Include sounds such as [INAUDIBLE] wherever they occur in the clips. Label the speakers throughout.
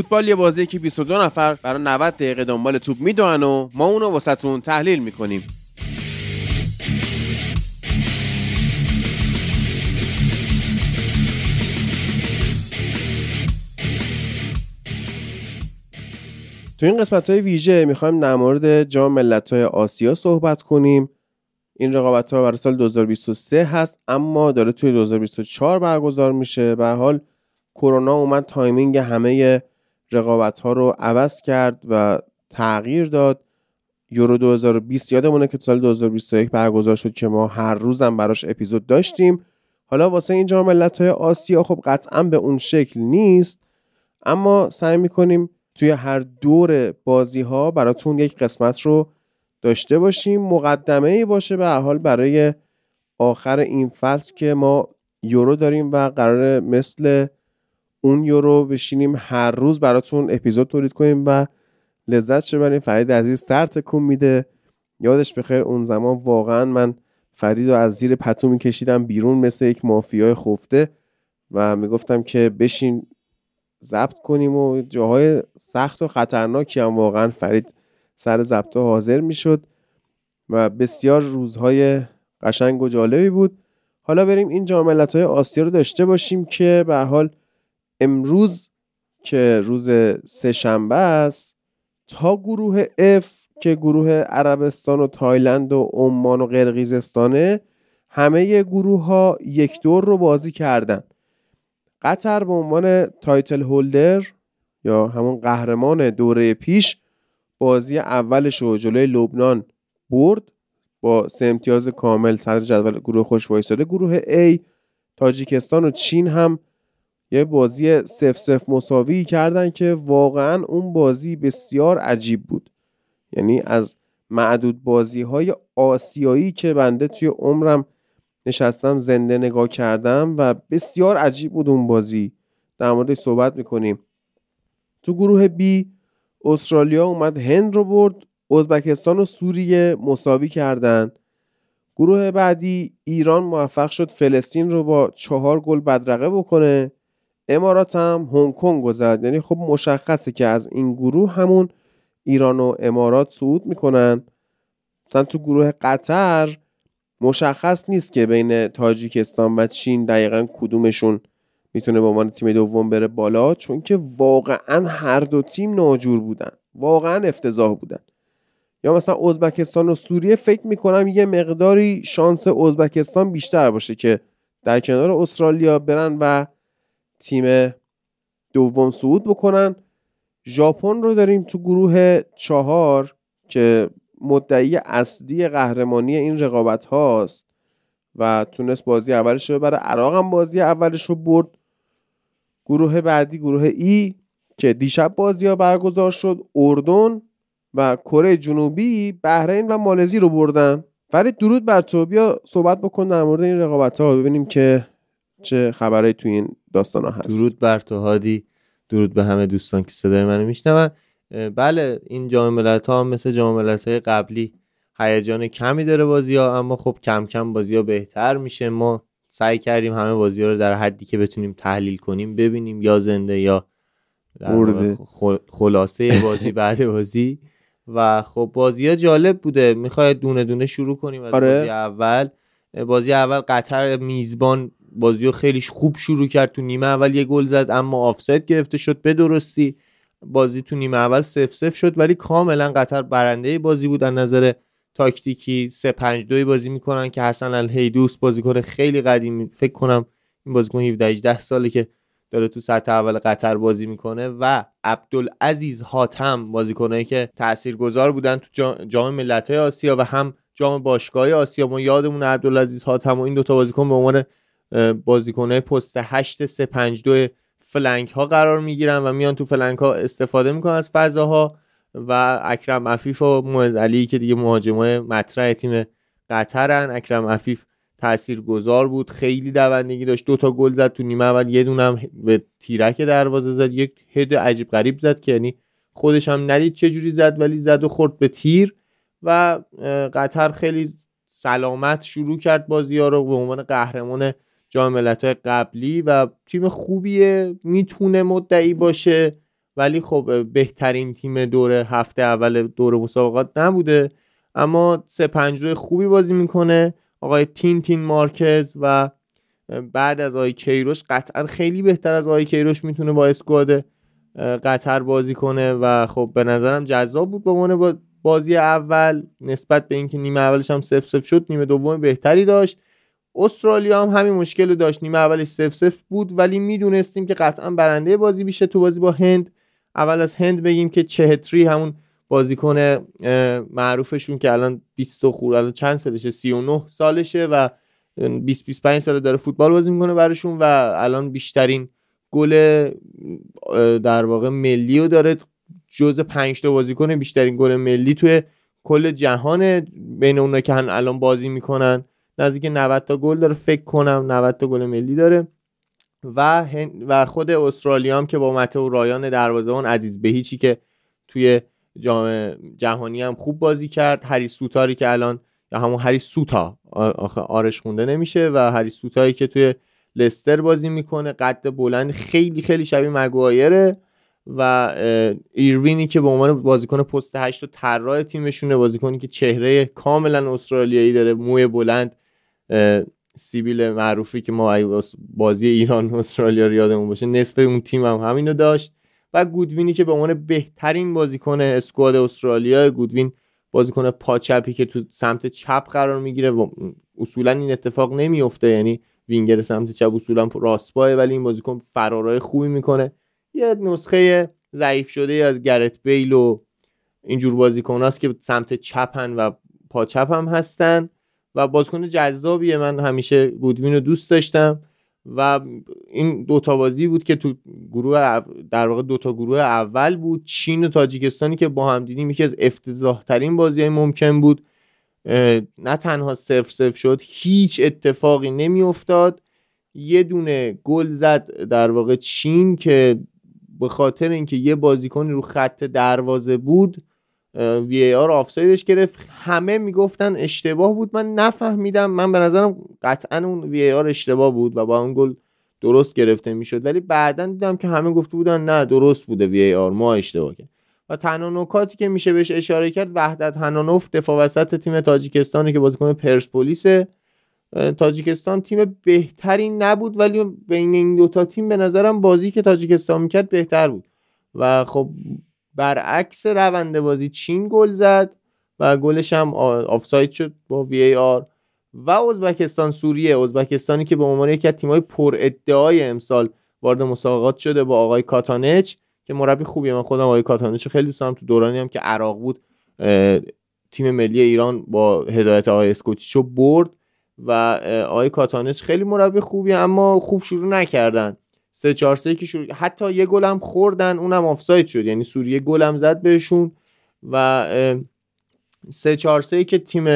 Speaker 1: فوتبال یه بازی که 22 نفر برای 90 دقیقه دنبال توپ می‌دونن و ما اونو واسهتون تحلیل می‌کنیم. تو این قسمت های ویژه می‌خوایم در مورد جام ملت های آسیا صحبت کنیم. این رقابت ها برای سال 2023 هست اما داره توی 2024 برگزار میشه. به حال کرونا اومد timing همه رقابت ها رو عوض کرد و تغییر داد. یورو 2020 یادمونه که سال 2021 برگزار شد که ما هر روزم براش اپیزود داشتیم. حالا واسه این جام های آسیا خب قطعا به اون شکل نیست اما سعی می‌کنیم توی هر دور بازی ها براتون یک قسمت رو داشته باشیم. مقدمه ای باشه به حال برای آخر این فصل که ما یورو داریم و قرار مثل اون یورو بشینیم هر روز براتون اپیزود تولید کنیم و لذت ببریم. فرید عزیز سر تکون میده. یادش بخیر اون زمان واقعا من فرید رو از زیر پتو میکشیدم بیرون مثل یک مافیای خفته و می‌گفتم که بشین ضبط کنیم و جاهای سخت و خطرناکی هم واقعا فرید سر ضبط حاضر می‌شد و بسیار روزهای قشنگ و جالبی بود. حالا بریم این جام های آسیا رو داشته باشیم که به حال امروز که روز سه شنبه است تا گروه F که گروه عربستان و تایلند و عمان و قرقیزستانه همه گروه ها یک دور رو بازی کردن. قطر به عنوان title holder یا همون قهرمان دوره پیش بازی اولش رو جلوی لبنان برد با سه امتیاز کامل صدر جدول گروه خوش وایساده گروه A تاجیکستان و چین هم یه بازی سف سف مساوی کردن که واقعا اون بازی بسیار عجیب بود. یعنی از معدود بازی های آسیایی که بنده توی عمرم نشستم زنده نگاه کردم و بسیار عجیب بود اون بازی. در موردش صحبت می‌کنیم. تو گروه B استرالیا اومد هند رو برد ازبکستان و سوریه مساوی کردند گروه بعدی ایران موفق شد فلسطین رو با چهار گل بدرقه بکنه. امارات هم هنگ کنگ زد. یعنی خب مشخصه که از این گروه همون ایران و امارات صعود می‌کنن. مثلا تو گروه قطر مشخص نیست که بین تاجیکستان و چین دقیقا کدومشون می‌تونه به عنوان تیم دوم بره بالا چون که واقعا هر دو تیم ناجور بودن. واقعا افتضاح بودن. یا مثلا ازبکستان و سوریه فکر می‌کنم یه مقداری شانس ازبکستان بیشتر باشه که در کنار استرالیا برن و تیم دوم صعود بکنن. ژاپن رو داریم تو گروه چهار که مدعی اصلی قهرمانی این رقابت هاست و تونست بازی اولش رو برای عراق هم بازی اولش رو برد. گروه بعدی گروه ای که دیشب بازی ها برگزار شد اردن و کره جنوبی بحرین و مالزی رو بردن. فرید درود بر تو. بیا صحبت بکن در مورد این رقابت ها ببینیم که چه خبرهایی تو این داستان ها هست؟
Speaker 2: درود بر تو هادی. درود به همه دوستان که صدای منو میشنون. بله این جام ملت ها مثل جام ملت های قبلی هیجان کمی داره بازی ها اما خب کم کم بازی ها بهتر میشه. ما سعی کردیم همه بازی ها رو در حدی که بتونیم تحلیل کنیم ببینیم یا زنده یا خلاصه بازی بعد بازی. و خب بازی ها جالب بوده. می‌خواد دونه دونه شروع کنیم از آره. بازی اول. بازی اول قطر میزبان بازی رو خیلی خوب شروع کرد تو نیمه اول یه گل زد اما آفساید گرفته شد به درستی. بازی تو نیمه اول سف سف شد ولی کاملا قطر برنده بازی بود. از نظر تاکتیکی 3 5 2 بازی می‌کنن که حسن الهیدوس بازیکن خیلی قدیمی فکر کنم این بازیکن 17 18 ساله که داره تو سطح اول قطر بازی می‌کنه. و عبدالعزیز حاتم بازیکنایی که تاثیرگذار بودن تو جام ملت‌های آسیا و هم جام باشگاه آسیا. ما یادمون عبدالعزیز حاتم و این دوتا بازیکن به عنوان بازیکنه پست 8 352 flank ها قرار می‌گیرن و میان تو flank ها استفاده می‌کنن از فضاها و اکرم عفیف و معز علی که دیگه مهاجمای مطرح تیم قطرن. اکرم عفیف تأثیر گذار بود خیلی دوندگی داشت. دو تا گل زد تو نیمه اول یه دونم به تیرک دروازه زد. یک هد عجیب غریب زد که یعنی خودش هم ندید چه جوری زد ولی زد و خورد به تیر و قطر خیلی سلامت شروع کرد بازی ها رو به عنوان قهرمان جام ملت‌های قبلی و تیم خوبیه می‌تونه مدعی باشه. ولی خب بهترین تیم دور هفته اول دور مسابقات نبوده. اما سه پنج خوبی بازی می‌کنه. آقای تین تین مارکز و بعد از آقای کیروش قطعا خیلی بهتر از آقای کیروش می‌تونه با اسکواد قطر بازی کنه. و خب به نظرم جذاب بود به عنوان بازی اول. نسبت به اینکه نیمه اولش هم سف سف شد نیمه دوم بهتری داشت. استرالیا هم همین مشکل رو داشت. نیمه اولش سف سف بود ولی می‌دونستیم که قطعا برنده بازی میشه تو بازی با هند. اول از هند بگیم که چهتری همون بازیکن معروفشون که الان 20 خور الان چند سالشه؟ 39 سالشه و 20 25 ساله داره فوتبال بازی می‌کنه براشون و الان بیشترین گل در واقع ملی رو داره. جز 5 تا بازیکن بیشترین گل ملی توی کل جهان بین اونا که الان بازی می‌کنن. نزدیک 90 تا گل داره فکر کنم 90 تا گل ملی داره. و و خود استرالیا هم که با متو رایان دروازه‌بان عزیز بهیچی که توی جام جهانی هم خوب بازی کرد. هری سوتاری که الان یا همون هری سوتا آخه آرش خونده نمیشه و هری سوتایی که توی لستر بازی می‌کنه قد بلند خیلی خیلی شبیه مگوایره و ایروینی که به عنوان بازیکن پست 8 و طراح تیمشونه بازیکنی که چهره کاملا استرالیایی داره موی بلند سیبیل معروفی که ما بازی ایران استرالیا رو یادمون باشه نصف اون تیم هم همینو داشت. و گودوینی که به عنوان بهترین بازیکن اسکواد استرالیا گودوین بازیکن پاچپی که تو سمت چپ قرار می‌گیره و اصولا این اتفاق نمیفته یعنی وینگر سمت چپ اصولا راستباه ولی این بازیکن فرارای خوبی می‌کنه. یه نسخه ضعیف شده از گرت بیل و اینجور بازیکناست که سمت چپن و پاچپ هم هستن. و بازیکن جذابیه. من همیشه گودوین رو دوست داشتم و این دوتا بازی بود که تو گروه در واقع دوتا گروه اول بود. چین و تاجیکستانی که با هم دیدیم یکی از افتضاح ترین بازی ممکن بود. نه تنها صفر صفر شد هیچ اتفاقی نمیافتاد. یه دونه گل زد در واقع چین که به خاطر اینکه یه بازیکنی رو خط دروازه بود وی آر آفسایدش گرفت. همه می‌گفتن اشتباه بود. من نفهمیدم. من به نظرم قطعا اون وی آر اشتباه بود و با اون گل درست گرفته می‌شد. ولی بعدا دیدم که همه گفته بودن نه درست بوده وی آر. ما اشتباه کرد و تنها نکاتی که میشه بهش اشاره کرد وحدت هنانوف دفاع وسط تیم تاجیکستانی که بازیکن پرسپولیس تاجیکستان تیم بهتری نبود. ولی بین این دوتا تیم به نظرم بازی که تاجیکستان می‌کرد بهتر بود. و خب برعکس روند بازی چین گل زد و گلش هم آفساید شد با VAR و ازبکستان سوریه ازبکستانی که به عنوان یکی از تیم‌های پر ادعای امسال وارد مسابقات شده با آقای کاتانچ که مربی خوبیه. من خودم آقای کاتانچ خیلی دوست دارم. تو دورانی هم که عراق بود تیم ملی ایران با هدایت آقای اسکوچیچو برد و آقای کاتانچ خیلی مربی خوبیه اما خوب شروع نکردن. سه چهار سه که شروع حتی یه گلم خوردن اونم آفساید شد. یعنی سوریه گلم زد بهشون و سه چهار سه که تیم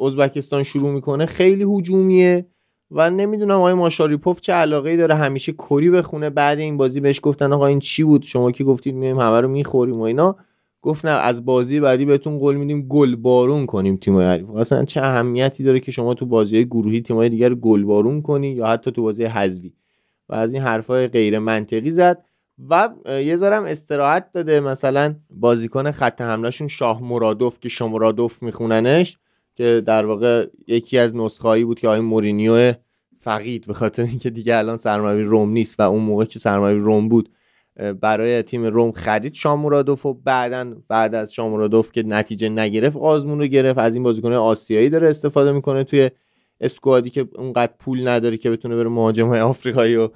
Speaker 2: ازبکستان شروع می‌کنه خیلی هجومیه و نمی‌دونم آقای ماشاریپوف چه علاقه ای داره همیشه کری بخونه. بعد این بازی بهش گفتن آقا این چی بود؟ شما که گفتید؟ میایم همه رو می‌خوریم و اینا. گفت نه از بازی بعدی بهتون قول میدیم گل بارون کنیم تیم حریف. اصلا چه اهمیتی داره که شما تو بازی گروهی تیم‌های دیگر گل بارون کنی یا حتی تو بازی حذفی و از این حرفای غیر منطقی زد و یه ذرم استراحت داده. مثلا بازیکن خط حملهشون شاه مرادوف که شاه مرادوف میخوننش که در واقع یکی از نسخه‌ای بود که آقای مورینیو فقید به خاطر اینکه دیگه الان سرمربی روم نیست و اون موقع که سرمربی روم بود برای تیم روم خرید شامورادوف و بعدا بعد از شامورادوف که نتیجه نگرفت آزمون رو گرفت. از این بازیکن آسیایی داره استفاده می‌کنه توی اسکوادی که اونقدر پول نداره که بتونه بره مهاجم های آفریقایی و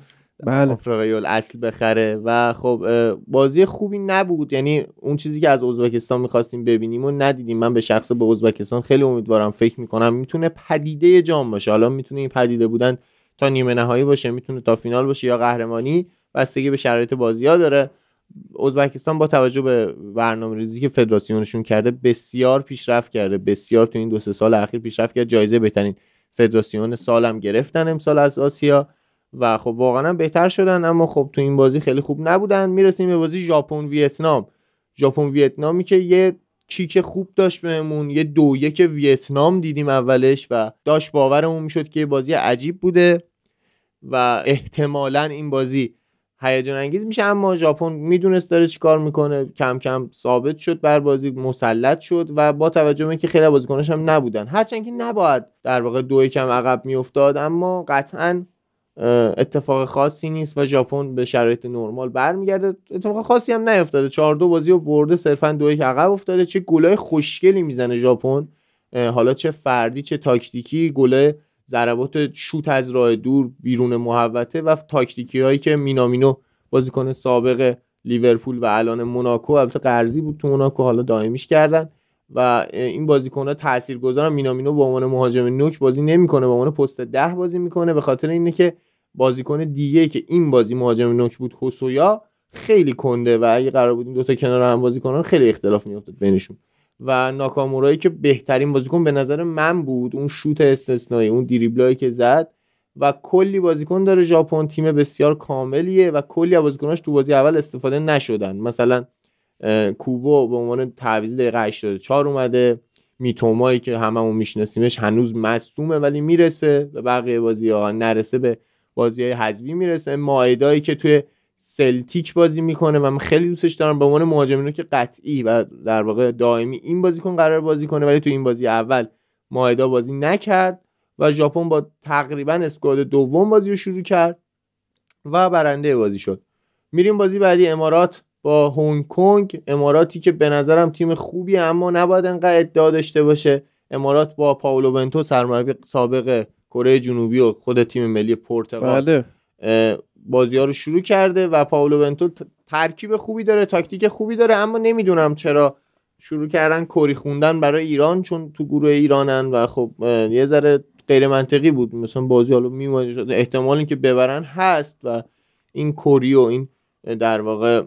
Speaker 2: بله. آفریقایی اصل بخره. و خب بازی خوبی نبود. یعنی اون چیزی که از ازبکستان می‌خواستیم ببینیم و ندیدیم. من به شخص به ازبکستان خیلی امیدوارم فکر می‌کنم می‌تونه پدیده جام باشه. حالا می‌تونه این پدیده بودن تا نیمه نهایی باشه می‌تونه تا فینال باشه یا قهرمانی. بستگی به شرایط بازی ها داره. ازبکستان با توجه به برنامه ریزی که فدراسیونشون کرده بسیار پیشرفت کرده. بسیار تو این دو سه سال اخیر پیشرفت کرده جایزه بهترین فدراسیون سالم گرفتن امسال از آسیا و خب واقعا بهتر شدن اما خب تو این بازی خیلی خوب نبودن. می‌رسیم به بازی ژاپن ویتنام. ژاپن ویتنامی که یه کیک خوب داشت بهمون یه دو یک ویتنام دیدیم اولش و داشت باورمون می‌شد که بازی عجیب بوده و احتمالا این بازی هیجان انگیز میشه اما ژاپن می‌دونست داره چیکار می‌کنه. کم کم ثابت شد بر بازی مسلط شد و با توجه به اینکه خیلی بازیکناش هم نبودن. هرچند که نباید در واقع دو کم عقب میافتاد اما قطعا اتفاق خاصی نیست و ژاپن به شرایط نرمال برمیگرده. اتفاق خاصی هم نیفتاده. چهار دو بازی و برده صرفا دو یک عقب افتاده. چه گلای خوشگلی می‌زنه ژاپن. حالا چه فردی چه تاکتیکی گله ضربات شوت از راه دور بیرون محوطه و تاکتیکی هایی که مینامینو بازیکن سابق لیورپول و الان موناکو البته قرضی بود تو موناکو حالا دائمیش کردن. و این بازیکن ها تاثیرگذارن. مینامینو به عنوان مهاجم نوک بازی نمی‌کنه به عنوان پست ده بازی می‌کنه. به خاطر اینه که بازیکن دیگه که این بازی مهاجم نوک بود هوسویا خیلی کنده و اگه قرار بود این دوتا کنار هم بازی کنن خیلی اختلاف میافتاد بینشون. و ناکامورایی که بهترین بازیکن به نظر من بود اون شوت استثنایی اون دریبلایی که زد و کلی بازیکن داره ژاپن تیم بسیار کاملیه و کلی از بازیکناش تو بازی اول استفاده نشدن. مثلا کوبو به عنوان تعویض دقیقه 84 اومده. میتومایی که هممون میشناسیمش هنوز مصدومه ولی می‌رسه به بقیه بازی ها نرسه به بازی های حذفی می‌رسه. مایدایی که توی سلتیک بازی می‌کنه و من خیلی دوستش دارم. به عنوان مهاجمی که قطعی و در واقع دائمی این بازیکن قرار بازی کنه ولی تو این بازی اول مایدا بازی نکرد و ژاپن با تقریبا اسکواد دوم بازی رو شروع کرد و برنده بازی شد. میریم بازی بعدی امارات با هنگ کنگ. اماراتی که به نظرم تیم خوبی اما نباید انقدر ادعا داشته باشه. امارات با پاولو بنتو سرمربی سابق کره جنوبی و خود تیم ملی پرتغال. بله. بازی ها رو شروع کرده و پاولو بنتو ترکیب خوبی داره تاکتیک خوبی داره اما نمی‌دونم چرا شروع کردن کری خوندن برای ایران چون تو گروه ایرانن و خب یه ذره غیر منطقی بود. مثلا بازی حالا میمونه احتمال که ببرن هست و این کری و این در واقع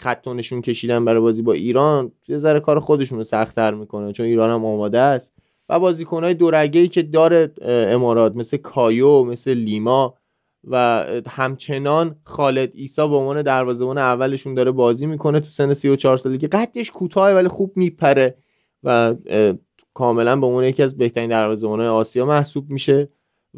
Speaker 2: خطونشون کشیدن برای بازی با ایران یه ذره کار خودشون رو سختتر می‌کنه چون ایران هم آماده است. و بازیکنهای دورگه که داره امارات مثل کایو مثل لیما و همچنان خالد ایسا به عنوان دروازه‌بان اولشون داره بازی می‌کنه تو سن 34 سالگی قدش کوتاه ولی خوب میپره و کاملا به عنوان یکی از بهترین دروازه‌بان‌های آسیا محسوب میشه.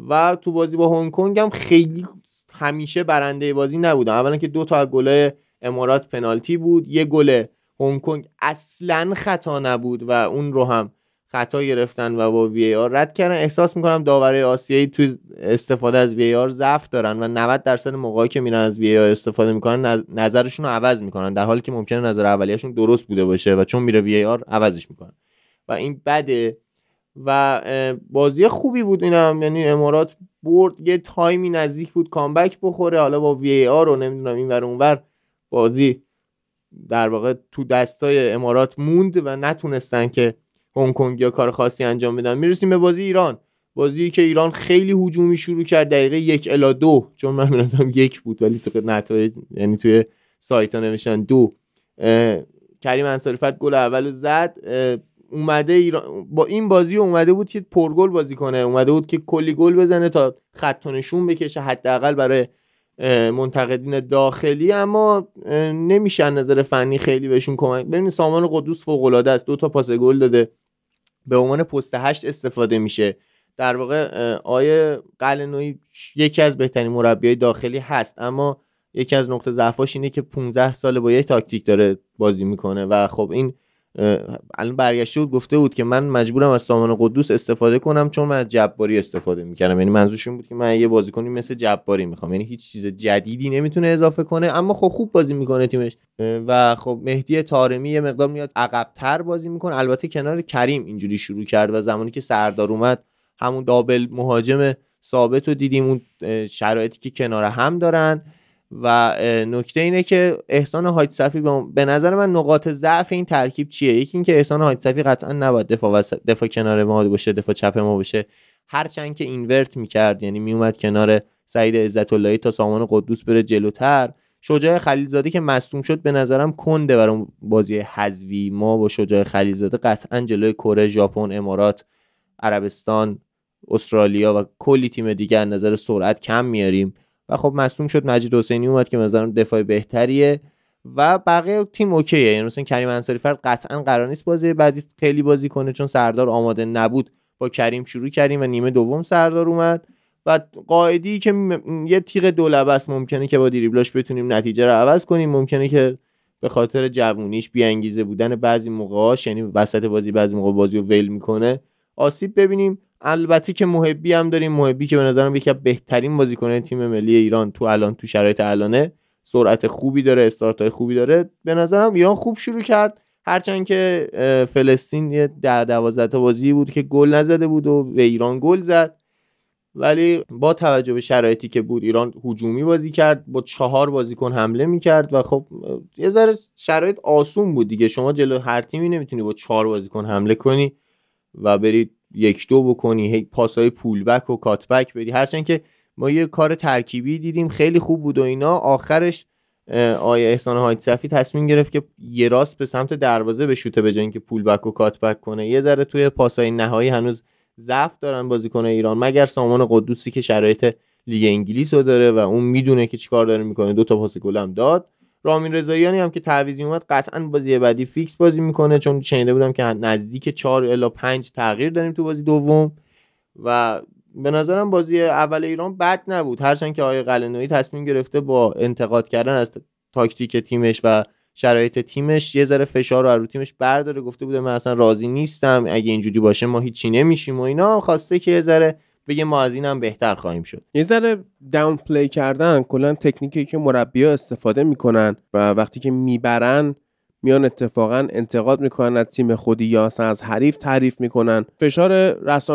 Speaker 2: و تو بازی با هنگ کنگ هم خیلی همیشه برنده بازی نبودن. اولا که دو تا گل امارات پنالتی بود. یه گل هنگ کنگ اصلا خطا نبود و اون رو هم خطا گرفتن و با وی آر رد کردن. احساس می‌کنم داورای آسیایی توی استفاده از وی آر ضعف دارن و 90 درصد موقعی که میرن از وی آر استفاده می‌کنن نظرشون رو عوض می‌کنن در حالی که ممکنه نظر اولیه‌شون درست بوده باشه و چون میره وی آر عوضش می‌کنن. و این بده. و بازی خوبی بود اینم. یعنی امارات برد یه تایمی نزدیک بود کامبک بخوره. حالا با وی آر رو نمی‌دونم این ور اونور بازی در واقع تو دستای امارات موند و نتونستن که هنگ کنگ کار خاصی انجام بدن. می‌رسیم به بازی ایران. بازی که ایران خیلی هجومی شروع کرد دقیقه یک الا دو چون من می‌رسم یک بود ولی تو نتایج یعنی توی سایت ها نوشتن دو. کریم انصاری فرد گل اول زد. اومده ایران با این بازی اومده بود که پرگل بازی کنه. اومده بود که کلی گل بزنه تا خط نشون بکشه حداقل برای منتقدین داخلی اما نمیشه نظر فنی خیلی بهشون کمک ببینید سامان قدوس فوق العاده است دو تا پاس گل داده. به عنوان پست هشت استفاده میشه. در واقع آیه قلنوی یکی از بهترین مربیای داخلی هست اما یکی از نقطه ضعفاش اینه که 15 سال با یک تاکتیک داره بازی می‌کنه و خب این الان برگشته بود گفته بود که من مجبورم از سامان قدوس استفاده کنم چون من از جباری استفاده می‌کردم. یعنی منظورش این بود که من یه بازیکنی مثل جباری می‌خوام. یعنی هیچ چیز جدیدی نمی‌تونه اضافه کنه اما خب خوب بازی می‌کنه تیمش. و خب مهدی تارمی یه مقدار میاد عقبتر بازی می‌کنه. البته کنار کریم اینجوری شروع کرد و زمانی که سردار اومد همون دابل مهاجم ثابت رو دیدیم. اون شرایطی که کنار هم دارن. و نکته اینه که احسان هایت صفی به نظر من نقاط ضعف این ترکیب چیه؟ یکی اینکه احسان هایت صفی قطعا نباید دفاع دفاع کنار ما باشه دفاع چپ ما باشه. هرچند که اینورت می‌کرد یعنی میومد کنار سعید عزت اللهی تا سامان قدوس بره جلوتر. شجاع خلیلزاده که مصدوم شد به نظرم کنده برای بازی حذوی. ما با شجاع خلیلزاده قطعا جلوی کره ژاپن امارات عربستان استرالیا و کلی تیم دیگه نظر سرعت کم میاریم. و خب مصوم شد مجید حسینی اومد که مثلا دفاع بهتریه. و بقیه تیم اوکیه یعنی مثلا کریم انصاری فرد قطعا قرار نیست بازی بعدی خیلی بازی کنه چون سردار آماده نبود. با کریم شروع کردیم و نیمه دوم سردار اومد. و قاعدی که یه تیغ دولبه است ممکنه که با دریبلاش بتونیم نتیجه رو عوض کنیم. ممکنه که به خاطر جوونیش بیانگیزه بودن بعضی موقعاش یعنی وسط بازی بعضی موقع بازی رو ول می‌کنه آسیب ببینیم. البته که محبی هم داریم. محبی که به نظرم یکی از بهترین بازیکن تیم ملی ایران تو الان تو شرایط الانه. سرعت خوبی داره استارت خوبی داره. به نظرم ایران خوب شروع کرد. هرچند که فلسطین یه ده دوازده تا بازی بود که گل نزده بود و به ایران گل زد. ولی با توجه به شرایطی که بود ایران هجومی بازی کرد با چهار بازیکن حمله می‌کرد و خب یه ذره شرایط آسون بود دیگه. شما جلو هر تیمی نمی‌تونی با چهار بازیکن حمله کنی و برید یک دو بکنی هی پاسای pull back و cutback بدی. هرچند که ما یه کار ترکیبی دیدیم خیلی خوب بود و اینا. آخرش آقای احسان حاج صفی تصمیم گرفت که یه راست به سمت دروازه بشوته به جای اینکه pull back و cutback کنه. یه ذره توی پاسای نهایی هنوز ضعف دارن بازیکن ایران مگر سامان قدوسی که شرایط لیگ انگلیس رو داره و اون می‌دونه که چیکار داره می‌کنه. دو تا پاس گل هم داد. رامین رضاییان هم که تعویضی اومد قطعا بازی بعدی فیکس بازی می‌کنه چون شنیده بودم که نزدیک 4 الی 5 تغییر داریم تو بازی دوم و به نظرم بازی اول ایران بد نبود. هرچند که آقای قلعه‌نویی تصمیم گرفته با انتقاد کردن از تاکتیک تیمش و شرایط تیمش یه ذره فشار رو رو تیمش برداره. گفته بوده من اصلا راضی نیستم اگه اینجوری باشه ما هیچی نمیشیم و اینا. خواسته که یه ذره بگه ما از اینم بهتر خواهیم شد.
Speaker 1: یه ذره downplay کردن کلا تکنیکی که مربی‌ها استفاده می‌کنن و وقتی که می‌برن میان اتفاقا انتقاد می‌کنن از تیم خودی یا اصلا از حریف تعریف می‌کنن. فشار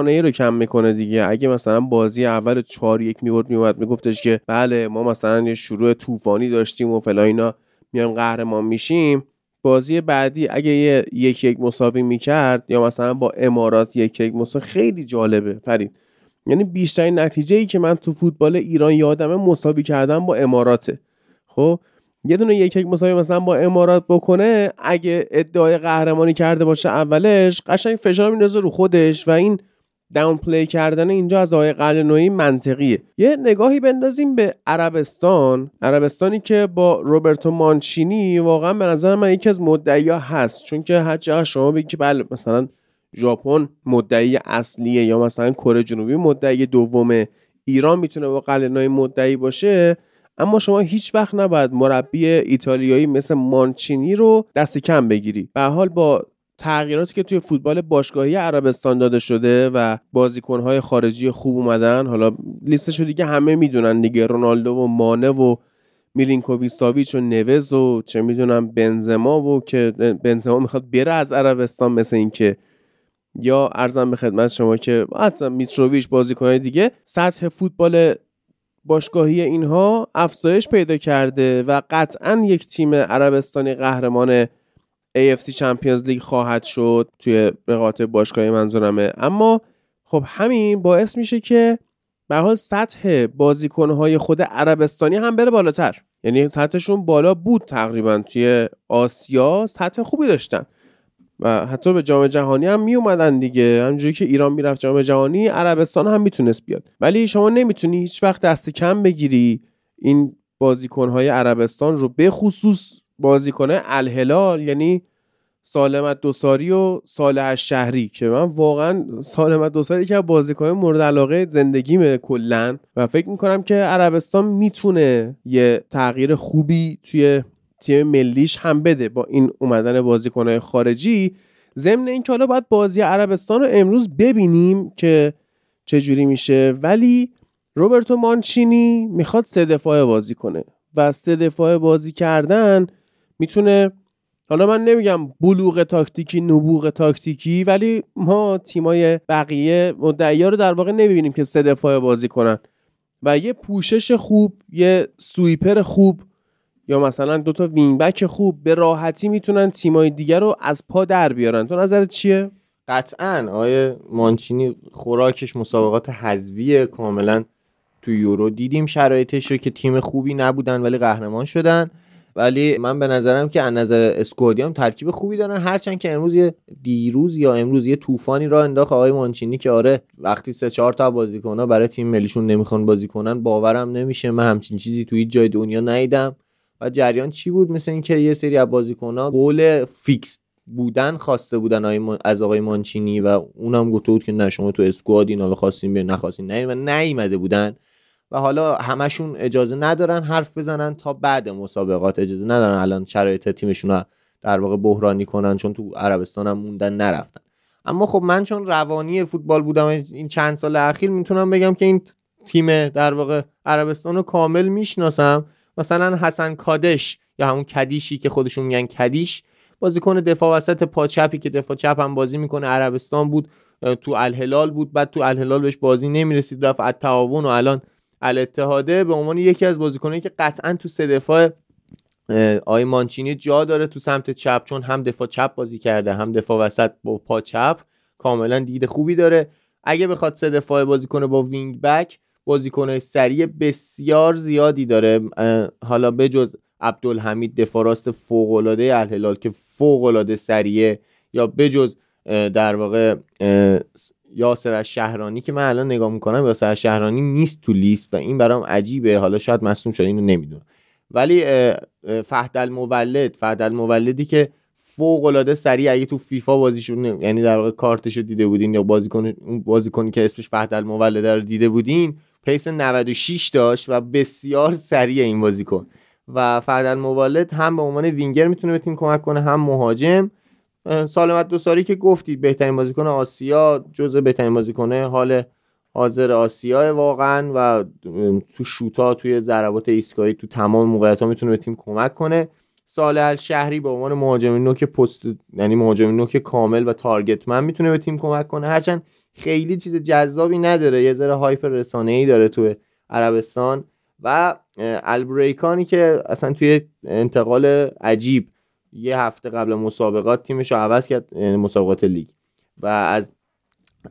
Speaker 1: ای رو کم می‌کنه دیگه. اگه مثلا بازی اول 4 یک میورد میومد میگفتش که بله ما مثلا یه شروع طوفانی داشتیم و فلا اینا میایم قهرمان میشیم. بازی بعدی اگه یه یک یک مساوی می‌کرد یا مثلا با امارات یک یک مساوی خیلی جالبه. فرید یعنی بیشترین نتیجه ای که من تو فوتبال ایران یادمه مساوی کردم با اماراته. خب یه دونه یک یک مساوی مثلا با امارات بکنه اگه ادعای قهرمانی کرده باشه اولش قشنگ فشار میندازه رو خودش و این داون پلی کردن اینجا از آقای قلنوی منطقیه. یه نگاهی بندازیم به عربستان. عربستانی که با روبرتو مانچینی واقعا به نظر من یکی از مدعیا هست. چون که هر جا شما بگی که بله مثلا ژاپن مدعی اصلیه یا مثلا کره جنوبی مدعی دومه ایران می‌تونه با قلنوی مدعی باشه. اما شما هیچ وقت نباید مربی ایتالیایی مثل مانچینی رو دست کم بگیری. به حال با تغییراتی که توی فوتبال باشگاهی عربستان داده شده و بازیکنهای خارجی خوب اومدن حالا لیستش رو دیگه همه می‌دونن دیگه رونالدو و مانه و میلینکوویچ ساویچ و نوز و چه می‌دونم بنزما و که بنزما می‌خواد بره از عربستان مثل اینکه یا ارزم به خدمت شما که حتی میتروویچ بازیکنهای دیگه سطح فوتبال باشگاهی اینها افزایش پیدا کرده و قطعا یک تیم عربستانی قهرمان AFC چمپیونز لیگ خواهد شد توی رقابت باشگاهی منظورمه. اما خب همین باعث میشه که به حال سطح بازیکنهای خود عربستانی هم بره بالاتر. یعنی سطحشون بالا بود تقریبا توی آسیا سطح خوبی داشتن. و حتی به جام جهانی هم می اومدن دیگه. همونجوری که ایران می‌رفت جام جهانی عربستان هم می‌تونست بیاد. ولی شما نمی‌تونی هیچ وقت دست کم بگیری این بازیکنهای عربستان رو به خصوص بازیکن الهلال یعنی سالمت دوساری و صالح شهری که من واقعا سالمت دوساری که بازیکن مورد علاقه زندگیمه کلا. و فکر می‌کنم که عربستان می‌تونه یه تغییر خوبی توی تیم ملیش هم بده با این اومدن بازیکنهای خارجی. ضمن اینکه حالا باید بازی عربستان رو امروز ببینیم که چجوری میشه. ولی روبرتو مانچینی می‌خواد سه دفاعه بازی کنه و سه دفاعه بازی کردن می‌تونه حالا من نمیگم بلوغ تاکتیکی نبوغ تاکتیکی ولی ما تیمای بقیه مدعیا رو در واقع نمی‌بینیم که سه دفاعه بازی کنن. و یه پوشش خوب یه سویپر خوب یا مثلا دوتا وینبک خوب به راحتی می‌تونن تیمای دیگر رو از پا در بیارن. تو نظرت چیه؟
Speaker 2: قطعا. آیه مانچینی خوراکش مسابقات حذویه کاملا تو یورو دیدیم شرایطش رو که تیم خوبی نبودن ولی قهرمان شدن. ولی من به نظرم که از نظر اسکوادی هم ترکیب خوبی دارن. هرچند که امروز یه دیروز یا امروز یه طوفانی را انداخت آقای مانچینی که آره وقتی سه چهار تا بازیکن‌ها برای تیم ملیشون نمی‌خوان بازی کنن باورم نمیشه. من همچین چیزی توی جای دنیا ندیدم. جریان چی بود؟ مثل اینکه یه سری از بازیکن‌ها گل فیکس بودن خواسته بودن از آقای مانچینی و اونم گفته بود که نه شما تو اسکوادین حالا خواستین بیاین نخواستین نه و نیومده بودن. و حالا همشون اجازه ندارن حرف بزنن تا بعد مسابقات اجازه ندارن. الان شرایط تیمشون رو در واقع بحرانی کنن چون تو عربستان هم موندن نرفتن. اما خب من چون روانی فوتبال بودم این چند سال اخیر می‌تونم بگم که این تیم در واقع عربستان رو کامل می‌شناسم. مثلا حسن کادش یا همون کدیشی که خودشون میگن کدیش بازیکن دفاع وسط پاچپی که دفاع چپ هم بازی می‌کنه عربستان بود تو الهلال بود بعد تو الهلال بهش بازی نمی‌رسید رفت التعاون و الان الاتحاده. به عنوان یکی از بازیکنایی که قطعا تو سه دفاع آقای مانچینی جا داره تو سمت چپ چون هم دفاع چپ بازی کرده هم دفاع وسط با پا چپ کاملا دید خوبی داره. اگه بخواد سه دفاع بازی کنه با wing back بازیکن سریع بسیار زیادی داره. حالا بجز عبدالحمید دفاع راست فوق العاده الهلال که فوق العاده سریعه یا بجز در واقع یاسر شهرانی که من الان نگاه می‌کنم یاسر شهرانی نیست تو لیست و این برام عجیبه. حالا شاید مصوم شده اینو نمی‌دونم. ولی فهد المولد فهد المولدی که فوق العاده سریع اگه تو فیفا بازیشون یعنی در واقع کارتشو دیده بودین یا بازیکن بازیکنی که اسمش فهد المولد رو دیده بودین پیس 96 داشت و بسیار سریع این بازیکن. و فهد المولد هم به عنوان وینگر می‌تونه به تیم کمک کنه هم مهاجم. سالم الدوساری که گفتید بهترین بازیکن آسیا جزء بهترین بازیکن حال حاضر آسیا واقعا و تو شوتا توی ضربات ایستگاهی تو تمام موقعیت ها می‌تونه به تیم کمک کنه. صالح الشهری به عنوان مهاجم نوک پست یعنی مهاجم نوک کامل و target man می‌تونه به تیم کمک کنه. هرچند خیلی چیز جذابی نداره. یه ذره hype رسانه ای داره تو عربستان. و البریکانی که اصلا توی انتقال عجیب یه هفته قبل مسابقات تیمش رو عوض کرد مسابقات لیگ. و از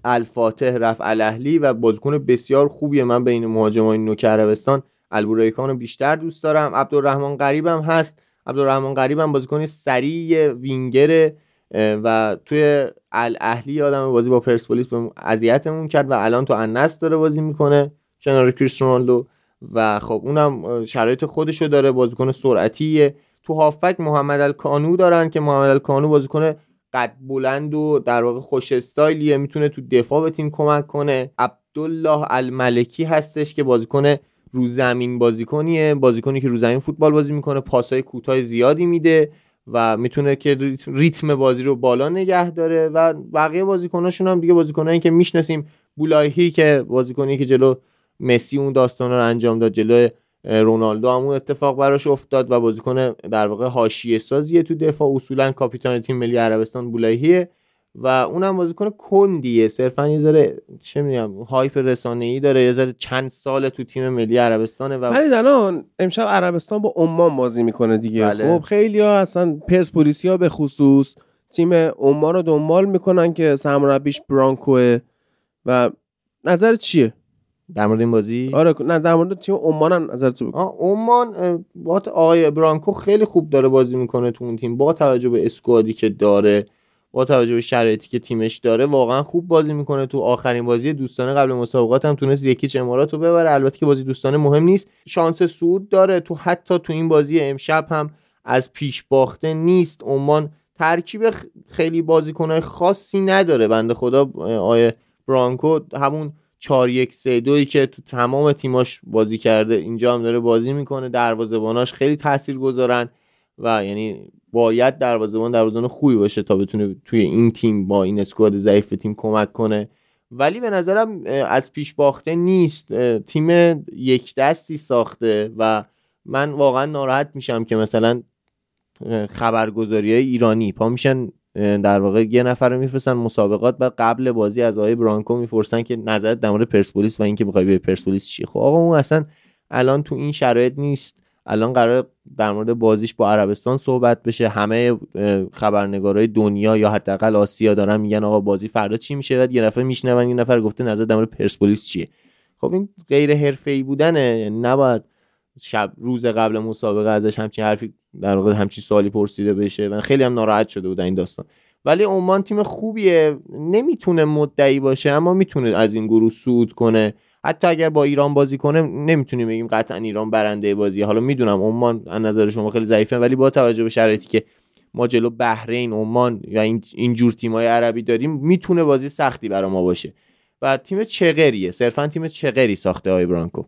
Speaker 2: الفاتح رفت الاهلی و بازیکن بسیار خوبیه من بین مهاجمای نوک عربستان البریکان رو بیشتر دوست دارم. عبدالرحمن غریبم هست. عبدالرحمن غریبم بازیکن سریع وینگر و توی الاهلی آدم بازی با پرسپولیس به اذیتمون کرد و الان تو النصر داره بازی می‌کنه کنار کریستیانو و خب اونم شرایط خودشو داره بازیکن سرعتیه. تو هافک محمد الکانو دارن که محمد الکانو بازیکن قد بلند و در واقع خوش استایلیه. می‌تونه تو دفاع به تیم کمک کنه. عبدالله الملکی هستش که بازیکن رو زمین بازیکنیه. بازیکنی که رو زمین فوتبال بازی می‌کنه. پاسای کوتاه زیادی میده. و می‌تونه که ریتم بازی رو بالا نگه داره و بقیه بازیکناشون هم دیگه بازیکنایی که می‌شناسیم بولایهی که بازیکنی که جلو مسی اون داستان رو انجام داد جلو رونالدو همون اتفاق براش افتاد و بازیکن در واقع حاشیه سازیه تو دفاع. اصولا کاپیتان تیم ملی عربستان بولایهیه و اونم بازیکن کندیه. صرفا یه ذره چه میگم هایپ رسانه ای داره. یه ذره چند سال تو تیم ملی عربستانه و
Speaker 1: ولی الان امشب عربستان با عمان بازی می‌کنه دیگه. بله. خب خیلی ها اصلا پرسپولیسیا به خصوص تیم عمان رو دنبال می‌کنن که سرمربیش برانکوه. و نظر چیه؟
Speaker 2: در مورد این بازی؟
Speaker 1: آره نه در مورد تیم عمان هم نظر تو
Speaker 2: عمان با آقای برانکو خیلی خوب داره بازی می‌کنه تو اون تیم با توجه به اسکوادی که داره. با توجه به شرایطی که تیمش داره واقعا خوب بازی می‌کنه. تو آخرین بازی دوستانه قبل مسابقات هم تونست یکیچ امارات رو ببره. البته که بازی دوستانه مهم نیست. شانس سود داره. تو حتی تو این بازی امشب هم از پیش باخته نیست. عمان ترکیب خیلی بازیکنهای خاصی نداره. بنده خدا آیه برانکو همون 4 1 3 2 که تو تمام تیماش بازی کرده اینجا هم داره بازی می‌کنه. دروازه‌باناش خیلی تاثیر گذارن و یعنی باید دروازه‌بان دروازه‌بان خوبی باشه تا بتونه توی این تیم با این اسکواد ضعیف تیم کمک کنه. ولی به نظرم از پیش باخته نیست. تیم یک دستی ساخته و من واقعا ناراحت میشم که مثلا خبرگزاری های ایرانی پا میشن در واقع یه نفر رو میفرستن مسابقات و قبل بازی از آقای برانکو می‌پرسن که نظرت در مورد پرسپولیس و اینکه می‌خوای به پرسپولیس چی؟ خب آقا اون اصلا الان تو این شرایط نیست. الان قرار در مورد بازیش با عربستان صحبت بشه. همه خبرنگارای دنیا یا حداقل آسیا دارن میگن آقا بازی فردا چی میشه؟ و یه نفر میشنون یه نفر گفته نظر در مورد پرسپولیس چیه؟ خب این غیر حرفه‌ای بودنه. یعنی نباید شب روز قبل مسابقه ازش همچین حرفی در واقع همچین سوالی پرسیده بشه و خیلی هم ناراحت شده بود این داستان. ولی عمان تیم خوبیه. نمی‌تونه مدعی باشه اما می‌تونه از این گروه سود کنه. حتی اگر با ایران بازی کنه نمی‌تونیم بگیم قطعا ایران برنده بازی حالا می‌دونم عمان از نظر شما خیلی ضعیفه ولی با توجه به شرایطی که ما جلو بحرین عمان یا این این جور تیمای عربی داریم می‌تونه بازی سختی برای ما باشه. و تیم چغریه. صرفا تیم چغری ساخته های برانکو.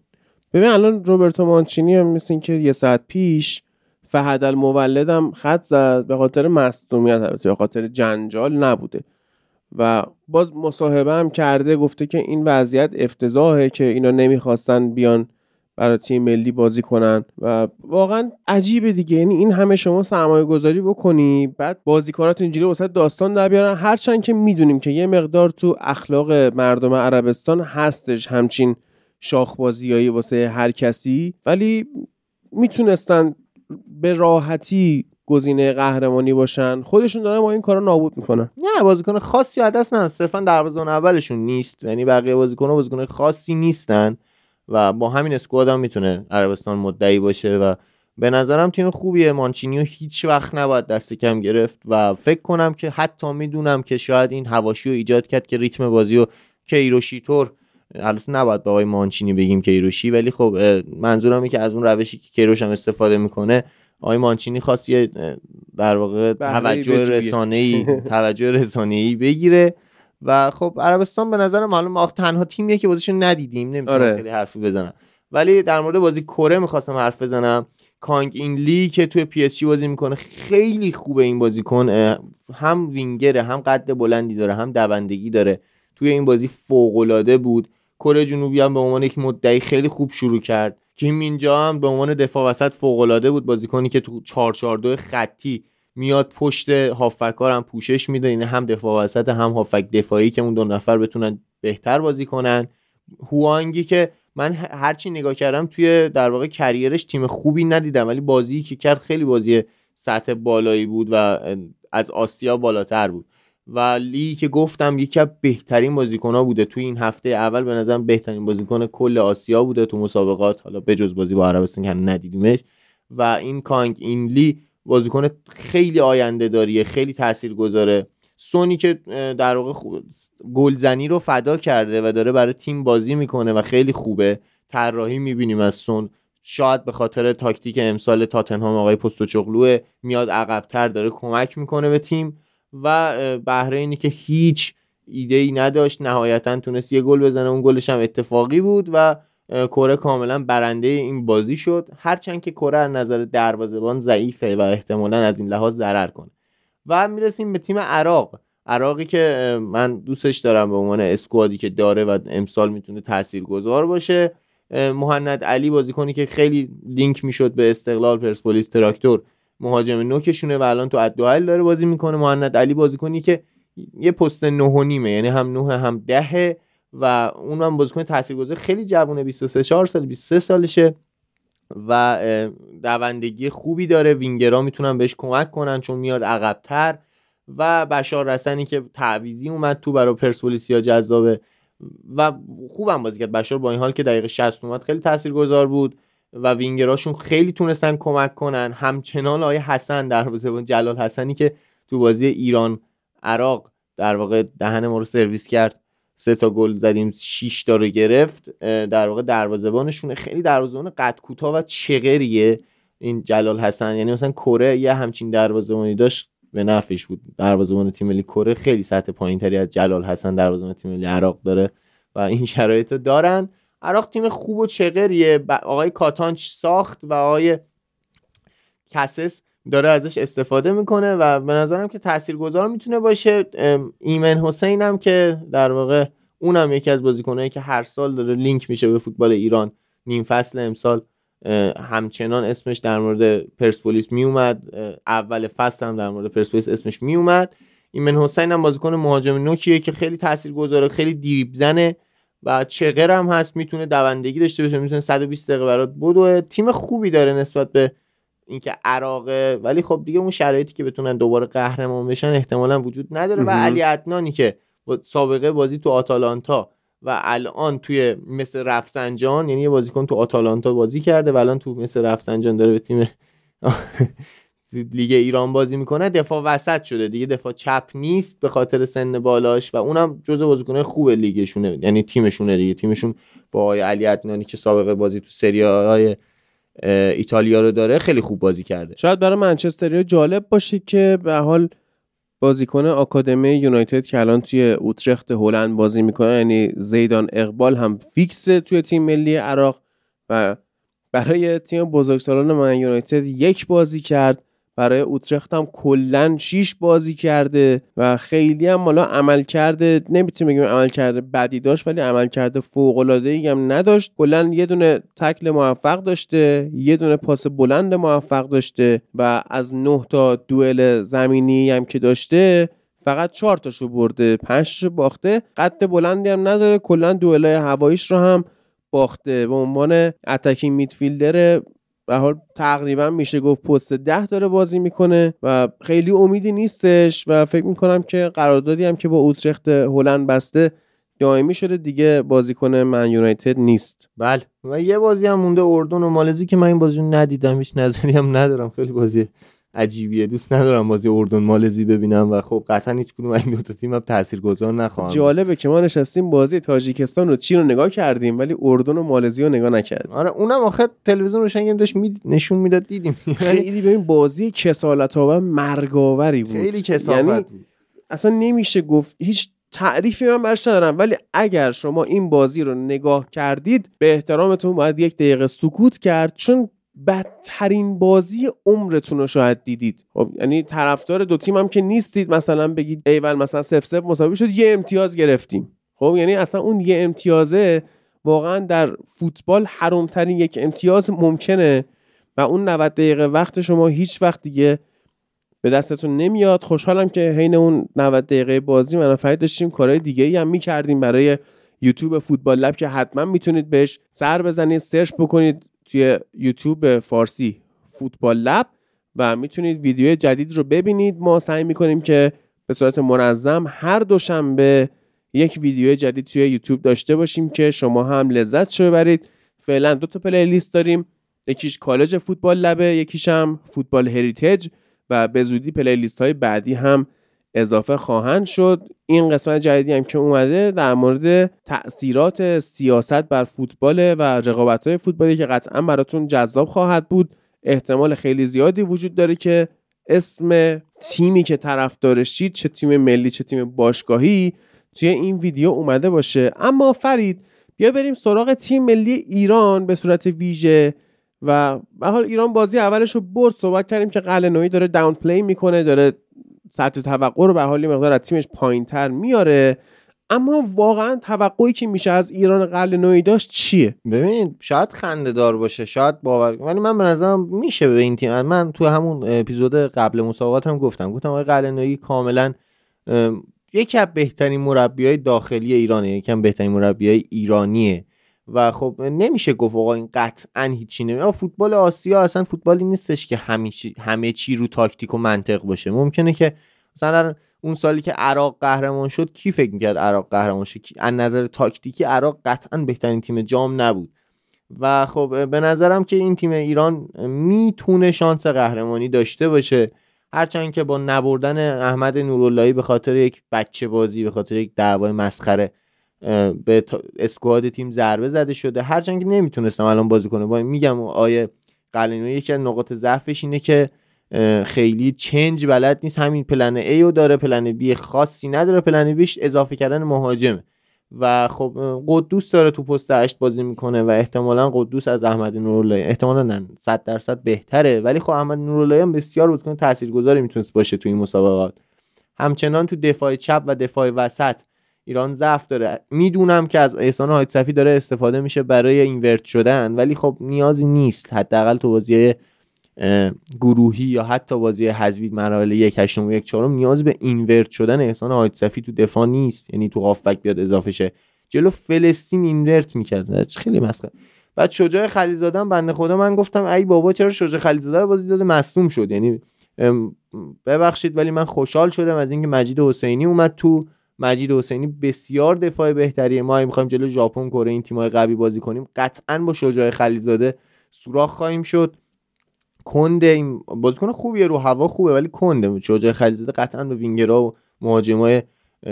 Speaker 1: ببین الان روبرتو مانچینی هم مثل که یه ساعت پیش فهد المولد هم خط زد به خاطر مصدومیت به خاطر جنجال نبوده. و باز مصاحبه هم کرده گفته که این وضعیت افتضاحه که اینا نمی‌خواستن بیان برای تیم ملی بازی کنن و واقعا عجیبه دیگه. یعنی این همه شما سرمایه گذاری بکنی بعد بازیکنات اینجوری واسه داستان در بیارن. هرچند که می‌دونیم که یه مقدار تو اخلاق مردم عربستان هستش همچین شاخبازیایی واسه هر کسی ولی می‌تونستن به راحتی گزینه قهرمانی باشن. خودشون دارن با این کارا نابود می‌کنن.
Speaker 2: نه بازیکن خاصی دست نه صرفا دروازه‌بان اولشون نیست. یعنی بقیه بازیکن بازیکن خاصی نیستن و با همین اسکواد هم می‌تونه عربستان مدعی باشه و به نظرم تیم خوبیه. مانچینیو هیچ وقت نباید دست کم گرفت و فکر کنم که حتی می‌دونم که شاید این هواشی رو ایجاد کرد که ریتم بازی و کیروشی طور البته نباید به آقای مانچینی بگیم کیروشی ولی خب منظورم اینه که از اون روشی که کیروش هم استفاده می‌کنه آقای مانچینی خواست یه در واقع توجه رسانه‌ای [LAUGHS] توجه رسانه‌ای بگیره و خب عربستان به نظر معلوم تنها تیمیه که بازیشون ندیدیم نمی‌تونم آره. خیلی حرفی بزنم. ولی در مورد بازی کره می‌خواستم حرف بزنم. کانگ این لی که توی پی اس بازی می‌کنه خیلی خوبه این بازیکن. هم وینگره هم قد بلندی داره هم دوندگی داره. توی این بازی فوق العاده بود. کره جنوبی هم به عنوان یک مدعی خیلی خوب شروع کرد. کیم اینجا هم به عنوان دفاع وسط فوق العاده بود. بازیکنی که تو 442 خطی میاد پشت هافکار هم پوشش میده. این هم دفاع وسط هم هافک دفاعی که اون دو نفر بتونن بهتر بازی کنن. هوانگی که من هرچی نگاه کردم توی در واقع کریرش تیم خوبی ندیدم ولی بازی که کرد خیلی بازی سطح بالایی بود و از آسیا بالاتر بود. و لی که گفتم یکی از بهترین بازیکن ها بوده. توی این هفته اول به نظرم بهترین بازیکن کل آسیا بوده تو مسابقات. حالا بجز بازی با عربستان که ندیدیمش. و این کانگ این لی بازیکن خیلی آینده داریه خیلی تاثیر گذاره سونی که در واقع گلزنی رو فدا کرده و داره برای تیم بازی می‌کنه و خیلی خوبه. طراحی می‌بینیم از سون. شاید به خاطر تاکتیک امسال تاتنهام آقای پستوچوغلو میاد عقبتر داره کمک می‌کنه به تیم. و بحرینی که هیچ ایده ای نداشت. نهایتا تونست یه گل بزنه. اون گلش هم اتفاقی بود و کره کاملا برنده این بازی شد. هرچند که کره از نظر دروازه‌بان ضعیفه و احتمالا از این لحاظ ضرر کنه. و می‌رسیم به تیم عراق. عراقی که من دوستش دارم به عنوان اسکوادی که داره و امسال می‌تونه تاثیرگذار باشه مهند علی بازیکنی که خیلی لینک می‌شد به استقلال پرسپولیس تراکتور. مهاجم نوکشونه و الان تو ادوهل داره بازی می‌کنه. مهند علی بازیکنی که یه پست نه و نیمه یعنی هم نه هم دهه و اون هم بازیکن تاثیرگذار خیلی جوونه 23 4 سال 23 سالشه و دوندگی خوبی داره. وینگرا می‌تونن بهش کمک کنن چون میاد عقبتر و بشار رسنی که تعویزی اومد تو برای پرسپولیس یا جذابه و خوبم بازی کرد. بشار با این حال که دقیقه 60 اومد خیلی تاثیرگذار بود. و وینگراشون خیلی تونستن کمک کنن. همچنان آیه حسن در جلال حسنی که تو بازی ایران عراق در واقع دهن ما رو سرویس کرد سه تا گل زدیم 6 تا رو گرفت. در واقع دروازه‌بانشون خیلی دروازه‌بان قد کوتاه و چغریه. این جلال حسن یعنی مثلا کره یه همچین دروازه‌بانی داشت به نفعش بود. دروازه‌بان تیم ملی کره خیلی سطح پایینتری از جلال حسن دروازه‌بان تیم ملی عراق داره و این شرایط رو دارن. عراق تیم خوب و چغریه. آقای کاتانچ ساخت و آقای کاساس داره ازش استفاده می‌کنه و به نظرم که تاثیرگذار می‌تونه باشه. ایمن حسین هم که در واقع اونم یکی از بازیکنایی که هر سال داره لینک میشه به فوتبال ایران. نیم فصل امسال همچنان اسمش در مورد پرسپولیس میومد. اول فصل هم در مورد پرسپولیس اسمش میومد. ایمن حسین هم بازیکن مهاجم نوکیه که خیلی تاثیرگذاره خیلی دیریب زنه. و چقر هم هست می‌تونه دوندگی داشته باشه می‌تونه 120 دقیقه برات بدوه تیم خوبی داره نسبت به اینکه عراقه ولی خب دیگه اون شرایطی که بتونن دوباره قهرمان بشن احتمالا وجود نداره و علی عدنانی که سابقه بازی تو آتالانتا و الان توی مثل رفسنجان یعنی یه بازیکن تو آتالانتا بازی کرده و الان تو مثل رفسنجان داره به تیم لیگ ایران بازی می‌کنه دفاع وسط شده. دیگه دفاع چپ نیست به خاطر سن بالاش و اونم جزء بازیکنه خوب لیگشونه. یعنی تیمشونه دیگه. تیمشون با آقای علی عدنانی که سابقه بازی تو سری های ایتالیا رو داره خیلی خوب بازی کرده.
Speaker 1: شاید برای منچستری جالب باشه که به حال بازیکن آکادمی یونایتد که الان توی اوترخت هلند بازی می‌کنه یعنی زیدان اقبال هم فیکس توی تیم ملی عراق و برای تیم بزرگسالان من یونایتد یک بازی کرد. برای اوترخت هم کلا 6 بازی کرده و خیلی هم حالا عمل کرده نمی‌تونیم بگیم عمل کرده بدی داشت ولی عمل کرده فوق العاده ای هم نداشت. کلا یه دونه تکل موفق داشته یه دونه پاس بلند موفق داشته و از 9 تا دوئل زمینی هم که داشته فقط 4 تاشو برده 5 تاشو باخته. قد بلندی هم نداره کلا دوئلای هواییش رو هم باخته. به عنوان اتکینگ میدفیلدر به حال تقریبا میشه گفت پست ده داره بازی می‌کنه و خیلی امیدی نیستش و فکر می‌کنم که قراردادی هم که با اوترخت هلند بسته دائمی شده دیگه بازیکن من یونایتد نیست.
Speaker 2: بله. و یه بازی هم مونده اردن و مالزی که من این بازی ندیدم هیچ نظری هم ندارم. خیلی بازی عجیبیه. دوست ندارم بازی اردن مالزی ببینم و خب قطعا هیچ کدوم این دو تا تیم تاثیرگذار نخواهم
Speaker 1: جالبه که ما نشستیم بازی تاجیکستان و چین رو نگاه کردیم ولی اردن و مالزی رو نگاه نکردیم.
Speaker 2: آره اونم آخه تلویزیون روشن داشت می نشون می‌داد دیدیم. [LAUGHS]
Speaker 1: خیلی ببین بازی کسالت آور مرگاوری بود.
Speaker 2: خیلی کسالت یعنی.
Speaker 1: اصلا نمیشه گفت هیچ تعریفی من برش ندارم ولی اگر شما این بازی رو نگاه کردید به احترامتون باید یک دقیقه سکوت کرد چون بدترین بازی عمرتون رو شاید دیدید. خب یعنی طرفدار دو تیم هم که نیستید. مثلا بگید ایول مثلا سف سف مساوی شد یه امتیاز گرفتیم. خب یعنی اصلا اون یه امتیازه واقعا در فوتبال حرومترین یک امتیاز ممکنه و اون 90 دقیقه وقت شما هیچ وقت دیگه به دستتون نمیاد. خوشحالم که حین اون 90 دقیقه بازی من فرید داشتیم. کارهای دیگه ای هم می‌کردیم برای یوتیوب فوتبال لب که حتما می‌تونید بهش سر بزنید سرچ بکنید. توی یوتیوب فارسی فوتبال لب و می‌تونید ویدیو جدید رو ببینید. ما سعی می‌کنیم که به صورت منظم هر دوشنبه یک ویدیو جدید توی یوتیوب داشته باشیم که شما هم لذت شو ببرید فعلا دو تا پلیلیست داریم. یکیش کالج فوتبال لبه یکیش هم فوتبال هریتیج و به زودی پلیلیست های بعدی هم اضافه خواهند شد. این قسمت جدیدی هم که اومده در مورد تاثیرات سیاست بر فوتبال و رقابت های فوتبالی که قطعا براتون جذاب خواهد بود. احتمال خیلی زیادی وجود داره که اسم تیمی که طرفدارشید چه تیم ملی چه تیم باشگاهی توی این ویدیو اومده باشه. اما فرید بیا بریم سراغ تیم ملی ایران به صورت ویژه و به حال ایران بازی اولش رو برد. صحبت کردیم که قلنویی داره داون پلی می‌کنه داره سطح توقع رو به حال مقدار از تیمش پایینتر میاره. اما واقعا توقعی که میشه از ایران قل نوعی داشت چیه؟
Speaker 2: ببین شاید خنده دار باشه شاید باور ولی من به نظرم میشه به این تیم. من تو همون اپیزود قبل مسابقات هم گفتم. گفتم آقای قل نوعی کاملا یکی از بهترین مربیای داخلی ایرانه یکی از بهترین مربیای ایرانیه. و خب نمیشه گفت آقا این قطعا هیچی نمی فوتبال آسیا اصلا فوتبالی نیستش که همیشه همه چی رو تاکتیک و منطق باشه. ممکنه که مثلا اون سالی که عراق قهرمان شد کی فکر می‌کرد عراق قهرمان شد از نظر تاکتیکی عراق قطعا بهترین تیم جام نبود. و خب به نظرم که این تیم ایران می‌تونه شانس قهرمانی داشته باشه. هرچند که با نبردن احمد نوراللهی به خاطر یک بچه بازی به خاطر یک دعوای مسخره به اسکواد تیم ضربه زده شده. هرچند که نمی‌تونستم الان بازی کنه با میگم آیه قلنوی یکی از نقاط ضعفش اینه که خیلی چنج بلد نیست. همین پلن A رو داره پلن B خاصی نداره پلن بیش اضافه کردن مهاجمه. و خب قدوس داره تو پست 8 بازی می‌کنه و احتمالا قدوس از احمد نوراللهی. احتمالا نه 100 درصد بهتره. ولی خب احمد نوراللهی هم بسیار بازیکن تاثیرگذاری می‌تونست باشه تو این مسابقات. همچنان تو دفاع چپ و دفاع وسط ایران ضعف داره. می‌دونم که از احسان صفی داره استفاده میشه برای اینورت شدن ولی خب نیازی نیست. حداقل تو بازی گروهی یا حتی بازی حذفی مراحل یک هشتم و یک چهارم نیاز به اینورت شدن احسان صفی تو دفاع نیست. یعنی تو هافبک بیاد اضافه شه. جلو فلسطین اینورت می‌کرد. خیلی مسخره. بعد شجاع خلیزاده بنده خدا من گفتم ای بابا چرا شجاع خلیزاده رو بازی داده؟ مصدوم شد. یعنی ببخشید ولی من خوشحال شدم از اینکه مجید حسینی اومد تو مجید حسینی بسیار دفاع بهتریه. ما می‌خوایم جلو ژاپن کره این تیمای قوی بازی کنیم قطعا با شجاع خلیزاده سوراخ خواهیم شد. کنده این بازیکن خوبیه رو هوا خوبه ولی کنده شجاع خلیزاده قطعا به وینگرها و مهاجمای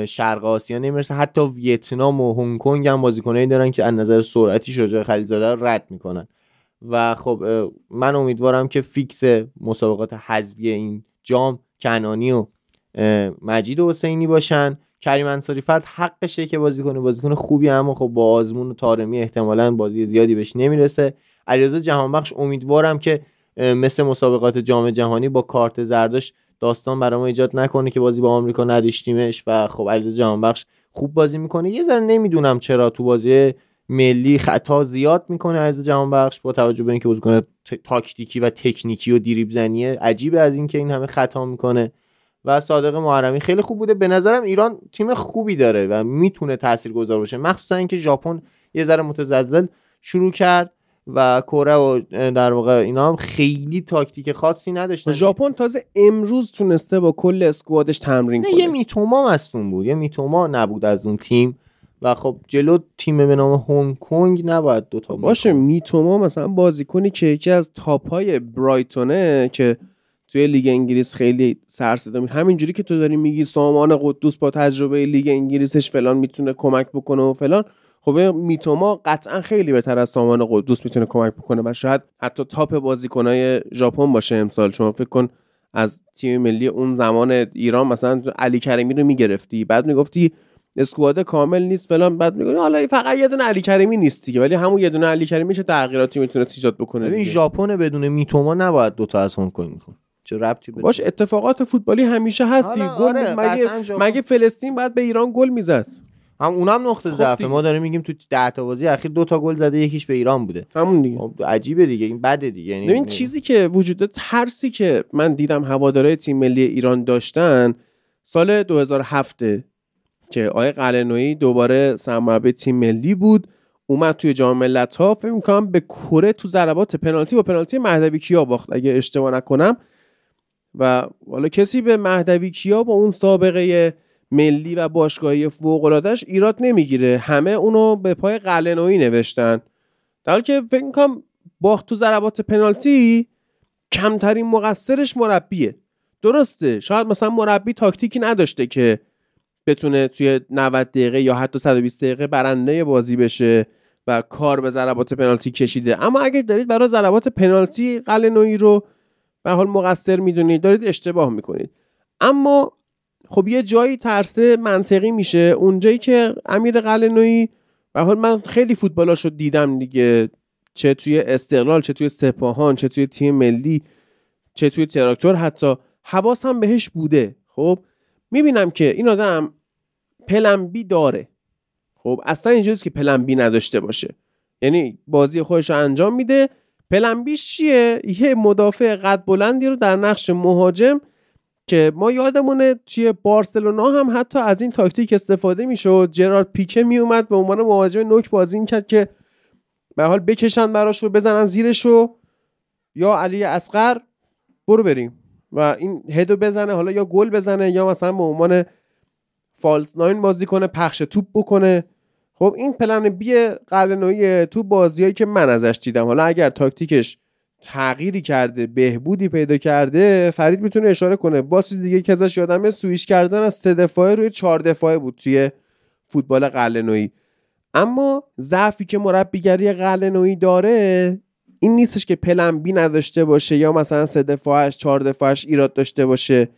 Speaker 2: شرق آسیا نمی‌رسه. حتی ویتنام و هنگ کنگ هم بازیکنایی دارن که از نظر سرعتی شجاع خلیزاده رو رد می‌کنن. و خب من امیدوارم که فیکس مسابقات حذفی این جام کنانی و مجید حسینی باشن. کریم انصاری فرد حقشه که بازی کنه. بازیکن خوبی اما خب با آزمون و تارمی احتمالا بازی زیادی بهش نمی‌رسه. علیرضا جهانبخش امیدوارم که مثل مسابقات جام جهانی با کارت زرداش داستان برای ما ایجاد نکنه که بازی با آمریکا نداشتیمش. و خب علیرضا جهانبخش خوب بازی می‌کنه. یه ذره نمی‌دونم چرا تو بازی ملی خطا زیاد می‌کنه علیرضا جهانبخش با توجه به اینکه بازیکن تاکتیکی و تکنیکی و دیریب زنیه عجیبه از اینکه این همه خطا می‌کنه. و صادق محرمی خیلی خوب بوده. به نظرم ایران تیم خوبی داره و می‌تونه تاثیرگذار باشه. مخصوصا اینکه ژاپن یه ذره متزلزل شروع کرد و کره و در واقع اینا هم خیلی تاکتیک خاصی نداشتن.
Speaker 1: ژاپن تازه امروز تونسته با کل اسکوادش تمرین کنه.
Speaker 2: یه میتوما مستون بود. یه میتوما نبود از اون تیم. و خب جلو تیم به نام هنگ کنگ نباید دوتا
Speaker 1: باشه میتوما. مثلا بازیکنی که یکی از top های برایتونه که توی لیگ انگلیس خیلی سر صدا میشه همینجوری که تو داری میگی سامان قدوس با تجربه لیگ انگلیسش فلان می‌تونه کمک بکنه و فلان. خب میتوما قطعا خیلی بهتر از سامان قدوس می‌تونه کمک بکنه و شاید حتی top بازیکنهای ژاپن باشه امسال. شما فکر کن از تیم ملی اون زمان ایران مثلا علی کریمی رو می‌گرفتی بعد می‌گفتی اسکواد کامل نیست فلان بعد میگه حالا فقط یه دونه علی کریمی نیست دیگه ولی همون یه دونه علی کریمی چه تغییراتی می‌تونه ایجاد بکنه
Speaker 2: ببین ژاپن بدون میتوما نباید دوتا از هنگ کنگ می‌خواد چه ربطی
Speaker 1: باش اتفاقات فوتبالی همیشه هست گل آره مگه مگه فلسطین بعد به ایران گل می‌زد؟
Speaker 2: هم اونم نقطه خب ضعف ما داریم میگیم تو 10 تا بازی اخیر دو تا گل زده یکیش به ایران بوده.
Speaker 1: همون دیگه.
Speaker 2: خب عجیبه دیگه این بده دیگه.
Speaker 1: یعنی ببین چیزی که وجود ترسی که من دیدم هواداره تیم ملی ایران داشتن سال 2007 که آقای قلنویی دوباره سرمربی تیم ملی بود اومد توی جام ملت‌ها فکر می‌کنم به کره تو ضربات پنالتی با پنالتی مهدوی کیا باخت. اگه اشتباه نکنم و حالا کسی به مهدوی کیا با اون سابقه ملی و باشگاهی فوق‌العاده‌اش ایراد نمی‌گیره. همه اونو به پای قلنویی نوشتن. در حالی که فکر می‌کنم باخت تو ضربات پنالتی کمترین مقصرش مربیه. درسته شاید مثلا مربی تاکتیکی نداشته که بتونه توی 90 دقیقه یا حتی 120 دقیقه برنده بازی بشه و کار به ضربات پنالتی کشیده. اما اگه دارید برای ضربات پنالتی قلنویی رو به حال مقصر می‌دونید دارید اشتباه می‌کنید. اما خب یه جایی ترسه منطقی میشه. اونجایی که امیر قلنویی به حال من خیلی فوتبالاشو دیدم دیگه. چه توی استقلال چه توی سپاهان چه توی تیم ملی چه توی تراکتور. حتی حواس هم بهش بوده. خب می‌بینم که این آدم پلنبی داره. خب اصلا اینجوریست که پلنبی نداشته باشه. یعنی بازی خودش رو انجام میده. پلنبیش چیه؟ یه مدافع قد بلندی رو در نقش مهاجم که ما یادمونه توی بارسلونا هم حتی از این تاکتیک استفاده می‌شد. جرارد پیکه میومد به عنوان مهاجم نوک بازی کرد که به حال بکشن براش رو بزنن زیرش رو. یا علی اصغر برو بریم. و این هدو بزنه حالا یا گل بزنه یا مثلا به عنوان فالس ناین بازی کنه پخش توپ بکنه. خب این پلن بی قلنوی تو بازیایی که من ازش دیدم. حالا اگر تاکتیکش تغییری کرده بهبودی پیدا کرده فرید می‌تونه اشاره کنه. با چیز دیگه که ازش یادمه سویش کردن از سه دفاعه روی چهار دفاعه بود توی فوتبال قلنوی. اما ضعفی که مربیگری قلنوی داره این نیستش که پلن بی نداشته باشه یا مثلا سه دفاعش چهار دفاعش ایراد داشته باشه.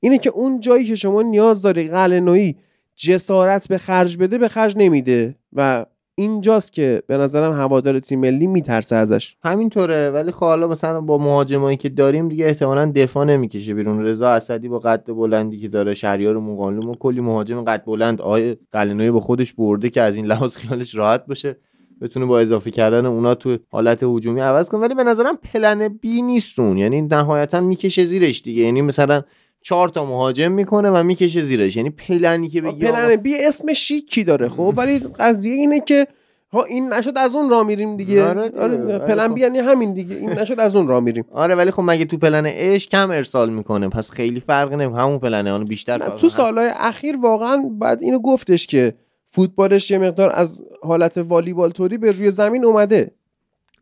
Speaker 1: اینه که اون جایی که شما نیاز داری قلنوی جسارت به خرج بده به خرج نمیده. و اینجاست که به نظرم هوادار تیم ملی میترسه ازش.
Speaker 2: همینطوره. ولی خب حالا مثلا با مهاجمایی که داریم دیگه احتمالا دفاع نمی‌کشه بیرون. رضا اسدی با قد بلندی که داره شهریار مقالم و کلی مهاجم قد بلند. آی قلنوی با خودش برده که از این لحاظ خیالش راحت باشه. بتونه با اضافه کردن اونا تو حالت هجومی عوض کنه. ولی به نظرم پلن بی نیستون یعنی نهایتا می‌کشه زیرش دیگه. یعنی مثلا چهار تا مهاجم می‌کنه و می‌کشه زیرش. یعنی پلنی که بگی
Speaker 1: پلن بی اسم شیکی داره خب؟ ولی قضیه اینه که ها این نشد از اون را میریم دیگه. آره, آره پلن بی یعنی همین دیگه. این نشد از اون را میریم. [LAUGHS]
Speaker 2: آره ولی خب مگه تو پلن اش کم ارسال می‌کنه؟ پس خیلی فرق نمی‌کنه همون پلنه اون بیشتر
Speaker 1: تو سالهای اخیر واقعا بعد اینو گفتش که فوتبالش یه مقدار از حالت والیبال توری به روی زمین اومده.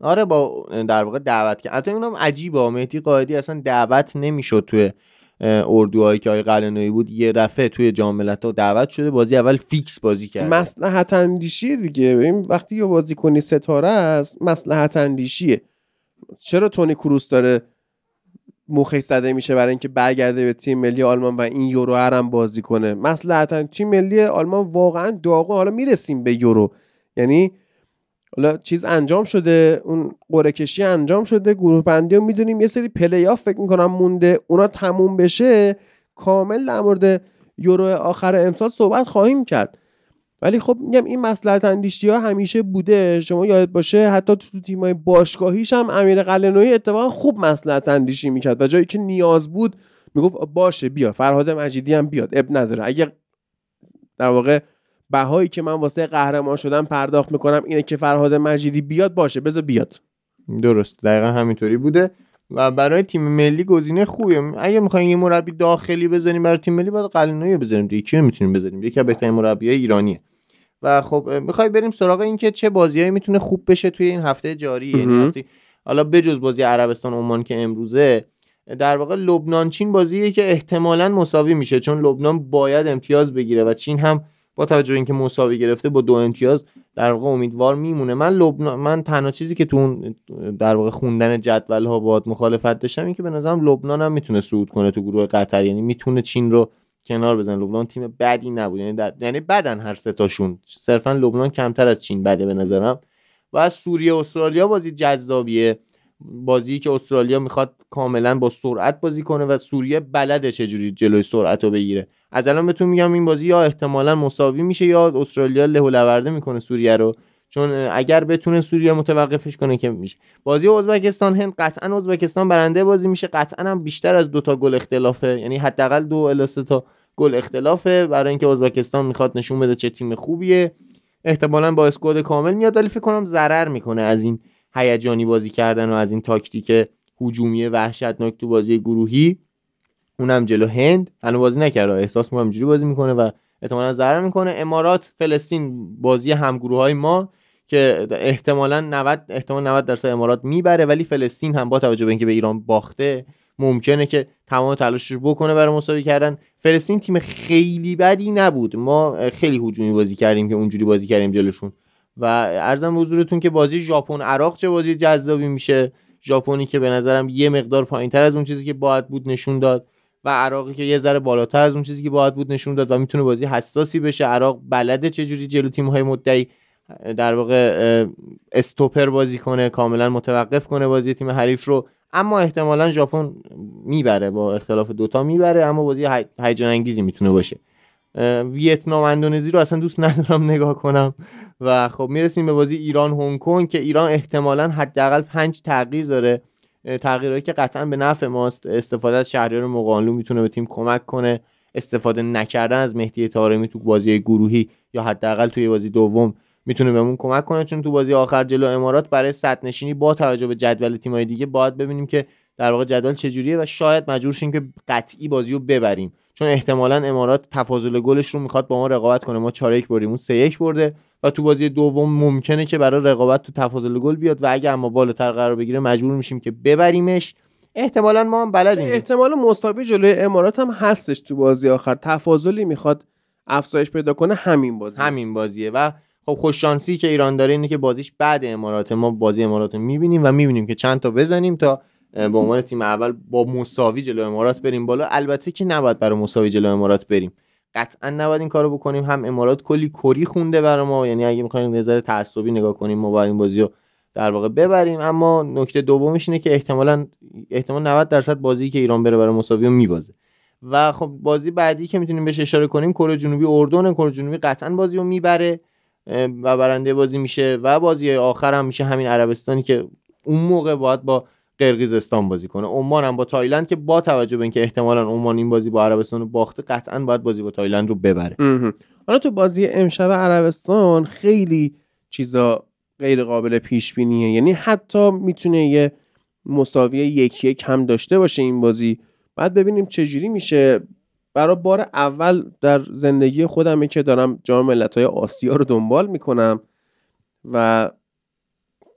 Speaker 2: آره با در واقع دعوت که حتی اونم عجیبه مهدی قائدی اصلا دعوت نمی‌شد توی اردوهایی که آقای قلنویی بود یه دفعه توی جام ملت‌ها دعوت شده بازی اول فیکس بازی کرد
Speaker 1: مصلحت اندیشی دیگه. این وقتی یه بازی کنی ستاره است مصلحت اندیشیه. چرا تونی کروس داره موخی زده میشه برای اینکه برگرده به تیم ملی آلمان و این یورو هم بازی کنه؟ مثلا تیم ملی آلمان واقعا داغون حالا می‌رسیم به یورو. یعنی حالا چیز انجام شده اون قرعه کشی انجام شده گروه بندی رو می‌دونیم یه سری پلی آف فکر می‌کنم مونده اونا تموم بشه کامل در مورد یورو آخر امسال صحبت خواهیم کرد. ولی خب میگم این مصلحت اندیشی ها همیشه بوده شما یاد باشه حتی تو تیمای باشگاهیش هم امیر قلعه‌نویی اتفاقا خوب مصلحت اندیشی می‌کرد و جایی که نیاز بود می‌گفت باشه بیا فرهاد مجیدی هم بیاد اب نداره. اگه در واقع بهایی که من واسه قهرمان شدم پرداخت می‌کنم اینه که فرهاد مجیدی بیاد باشه. بذار بیاد.
Speaker 2: درست. دقیقا همینطوری بوده. و برای تیم ملی گزینه خوبیه اگه می‌خوایم یه مربی داخلی بزنیم برای تیم ملی باید قلنوی بزنیم دیگه. کی می‌تونیم بزنیم؟ یکی از بهترین مربیای ایرانیه. و خب می‌خوای بریم سراغ این که چه بازیایی می‌تونه خوب بشه توی این هفته جاری. یعنی هفته حالا بجز بازی عربستان عمان که امروزه در واقع لبنان چین بازیه که احتمالا مساوی میشه. چون لبنان باید امتیاز بگیره و چین هم با توجه اینکه مساوی گرفته با دو امتیاز در واقع امیدوار میمونه. من لبنان من تنها چیزی که تو در واقع خوندن جدول ها باید مخالفت داشتم این که به نظرم لبنان هم می‌تونه صعود کنه تو گروه قطر. یعنی می‌تونه چین رو کنار بزن لبنان تیم بدی نبود. یعنی یعنی بدن هر سه تاشون. صرفا لبنان کمتر از چین بده به نظرم. و سوریه استرالیا بازی جذابیه. بازی که استرالیا می‌خواد کاملا با سرعت بازی کنه و سوریه بلده چجوری جلوی سرعت رو بگیره. از الان بهتون میگم این بازی یا احتمالا مساوی میشه یا استرالیا له لورده می‌کنه سوریه رو. چون اگر بتونه سوریه متوقفش کنه که میشه. بازی ازبکستان هند قطعا ازبکستان برنده بازی میشه. قطعا هم بیشتر از دو تا گل اختلافه. یعنی حداقل دو الی تا گل اختلافه. برای اینکه ازبکستان می‌خواد نشون بده چه تیم خوبیه. احتمالا با اسکواد کامل میاد. ولی فکر کنم ضرر می‌کنه از این هیجانی بازی کردن و از این تاکتیک هجومی وحشتناک تو بازی گروهی. اونم جلو هند هنوز بازی نکرده احساس می‌کنم جوری بازی می‌کنه و احتمالا ضرر می‌کنه. امارات فلسطین بازی همگروه های ما که احتمالا 90 احتمال 90 درصد امارات می‌بره ولی فلسطین هم با توجه به اینکه به ایران باخته ممکنه که تمام تلاشش رو بکنه برای مساوی کردن. فلسطین تیم خیلی بدی نبود. ما خیلی هجومی بازی کردیم که اونجوری بازی کردیم جلوشون. و ارزم حضورتون که بازی ژاپن عراق چه بازی جذابی میشه. ژاپنی که به نظرم یه مقدار پایینتر از اون چیزی که باید بود نشون داد. و عراقی که یه ذره بالاتر از اون چیزی که باید بود نشون داد و می‌تونه بازی حساسی بشه. عراق بلده چجوری جلو تیم‌های مدعی در واقع استوپر بازی کنه کاملا متوقف کنه بازی تیم حریف رو. اما احتمالا ژاپن می‌بره با اختلاف دوتا می‌بره اما بازی هیجان انگیزی می‌تونه باشه. ویتنام اندونزی رو اصلا دوست ندارم [LAUGHS] نگاه کنم. و خب می‌رسیم به بازی ایران هنگ کنگ که ایران احتمالا حداقل پنج تغییر داره. تغییرهایی که قطعا به نفع ماست. استفاده از شهریار مقانلو می‌تونه به تیم کمک کنه. استفاده نکردن از مهدی طارمی تو بازی گروهی یا حداقل توی بازی دوم می‌تونه بهمون کمک کنه. چون تو بازی آخر جلو امارات برای صد نشینی با توجه به جدول تیم‌های دیگه باید ببینیم که در واقع جدول چجوریه و شاید مجبور شیم که قطعی بازی رو ببریم. چون احتمالا امارات تفاضل گلش رو می‌خواد با ما رقابت کنه. ما 4 1 بردیم اون 3 1 برده. و تو بازی دوم ممکنه که برای رقابت تو تفاضل گل بیاد و اگه اما بالاتر قرار بگیره مجبور میشیم که ببریمش. احتمالا ما هم بلدیم.
Speaker 1: احتمال مساوی جلوی امارات هم هستش تو بازی آخر. تفاضلی می‌خواد افزایش پیدا کنه همین بازی
Speaker 2: همین بازیه و خب خوش شانسی که ایران داره اینه که بازیش بعد امارات. ما بازی امارات رو می‌بینیم و می‌بینیم که چند تا بزنیم تا به عنوان تیم اول با مساوی جلو امارات بریم بالا. البته که نباید برای مساوی جلو امارات بریم. قطعا نباید این کارو بکنیم. هم امارات کلی کری خونده برای ما. یعنی اگه می‌خوایم نظر تعصبی نگاه کنیم ما باید این بازی رو در واقع ببریم. اما نکته دومش اینه که احتمالا احتمال 90 درصد بازی که ایران بره برای مساوی میبازه. و خب بازی بعدی که می‌تونیم بهش اشاره کنیم کره جنوبی اردن. کره جنوبی قطعا بازی رو می‌بره و برنده بازی میشه. و بازی آخر هم میشه همین عربستانی که اون موقع باید با قرقیزستان بازی کنه. عمان هم با تایلند که با توجه به اینکه احتمالا عمان این بازی با عربستان رو باخته قطعا باید بازی با تایلند رو ببره.
Speaker 1: حالا تو بازی امشب عربستان خیلی چیزا غیر قابل پیش بینیه یعنی حتی می‌تونه یه مساوی یک یک هم داشته باشه این بازی. بعد ببینیم چجوری میشه. برای بار اول در زندگی خودمه که دارم جام ملت‌های آسیا رو دنبال می‌کنم و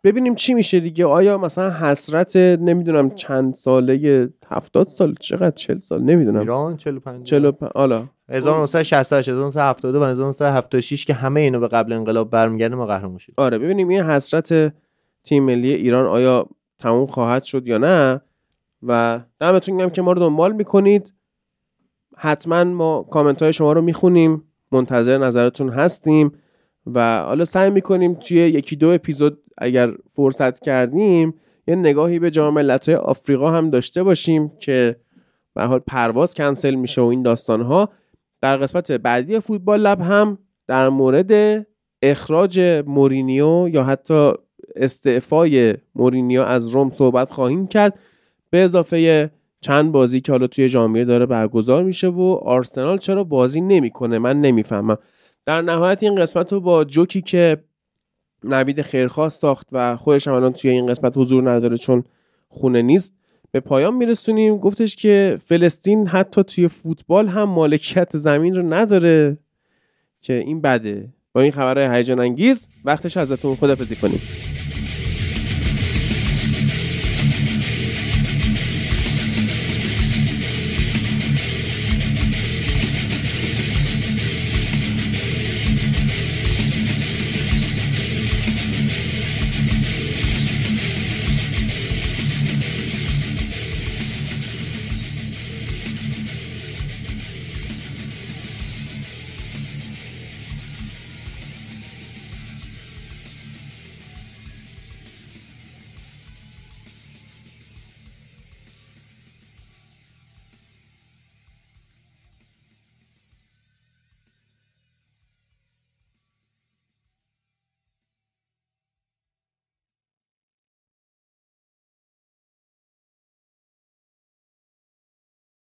Speaker 1: ببینیم چی میشه دیگه. آیا مثلا حسرت نمی‌دونم چند ساله 70 سال چقدر 40 سال؟ نمی‌دونم.
Speaker 2: ایران 45
Speaker 1: 45 حالا.
Speaker 2: 1968 1970 و 1976 که همه اینو به قبل انقلاب برمیگرده ما قهرمان شدیم.
Speaker 1: آره ببینیم این حسرت تیم ملی ایران آیا تموم خواهد شد یا نه. و دمتون گرم که ما رو دنبال می‌کنید. حتما ما کامنت های شما رو می‌خونیم. منتظر نظرتون هستیم. و حالا سعی می‌کنیم توی یکی دو اپیزود اگر فرصت کردیم یه نگاهی به جام ملت‌های آفریقا هم داشته باشیم که به حال پرواز کنسل میشه و این داستان ها در قسمت بعدی فوتبال لب هم در مورد اخراج مورینیو یا حتی استعفای مورینیو از روم صحبت خواهیم کرد. به اضافه چند بازی که حالا توی ژانویه داره برگزار میشه و آرسنال چرا بازی نمی‌کنه؟ من نمی‌فهمم. در نهایت این قسمت رو با جوکی که نوید خیرخواه ساخت و خودش هم الان توی این قسمت حضور نداره چون خونه نیست. به پایان میرسونیم. گفتش که فلسطین حتی توی فوتبال هم مالکیت زمین رو نداره. که این بده. با این خبرهای هیجان انگیز وقتش ازتون خدافزی کنیم.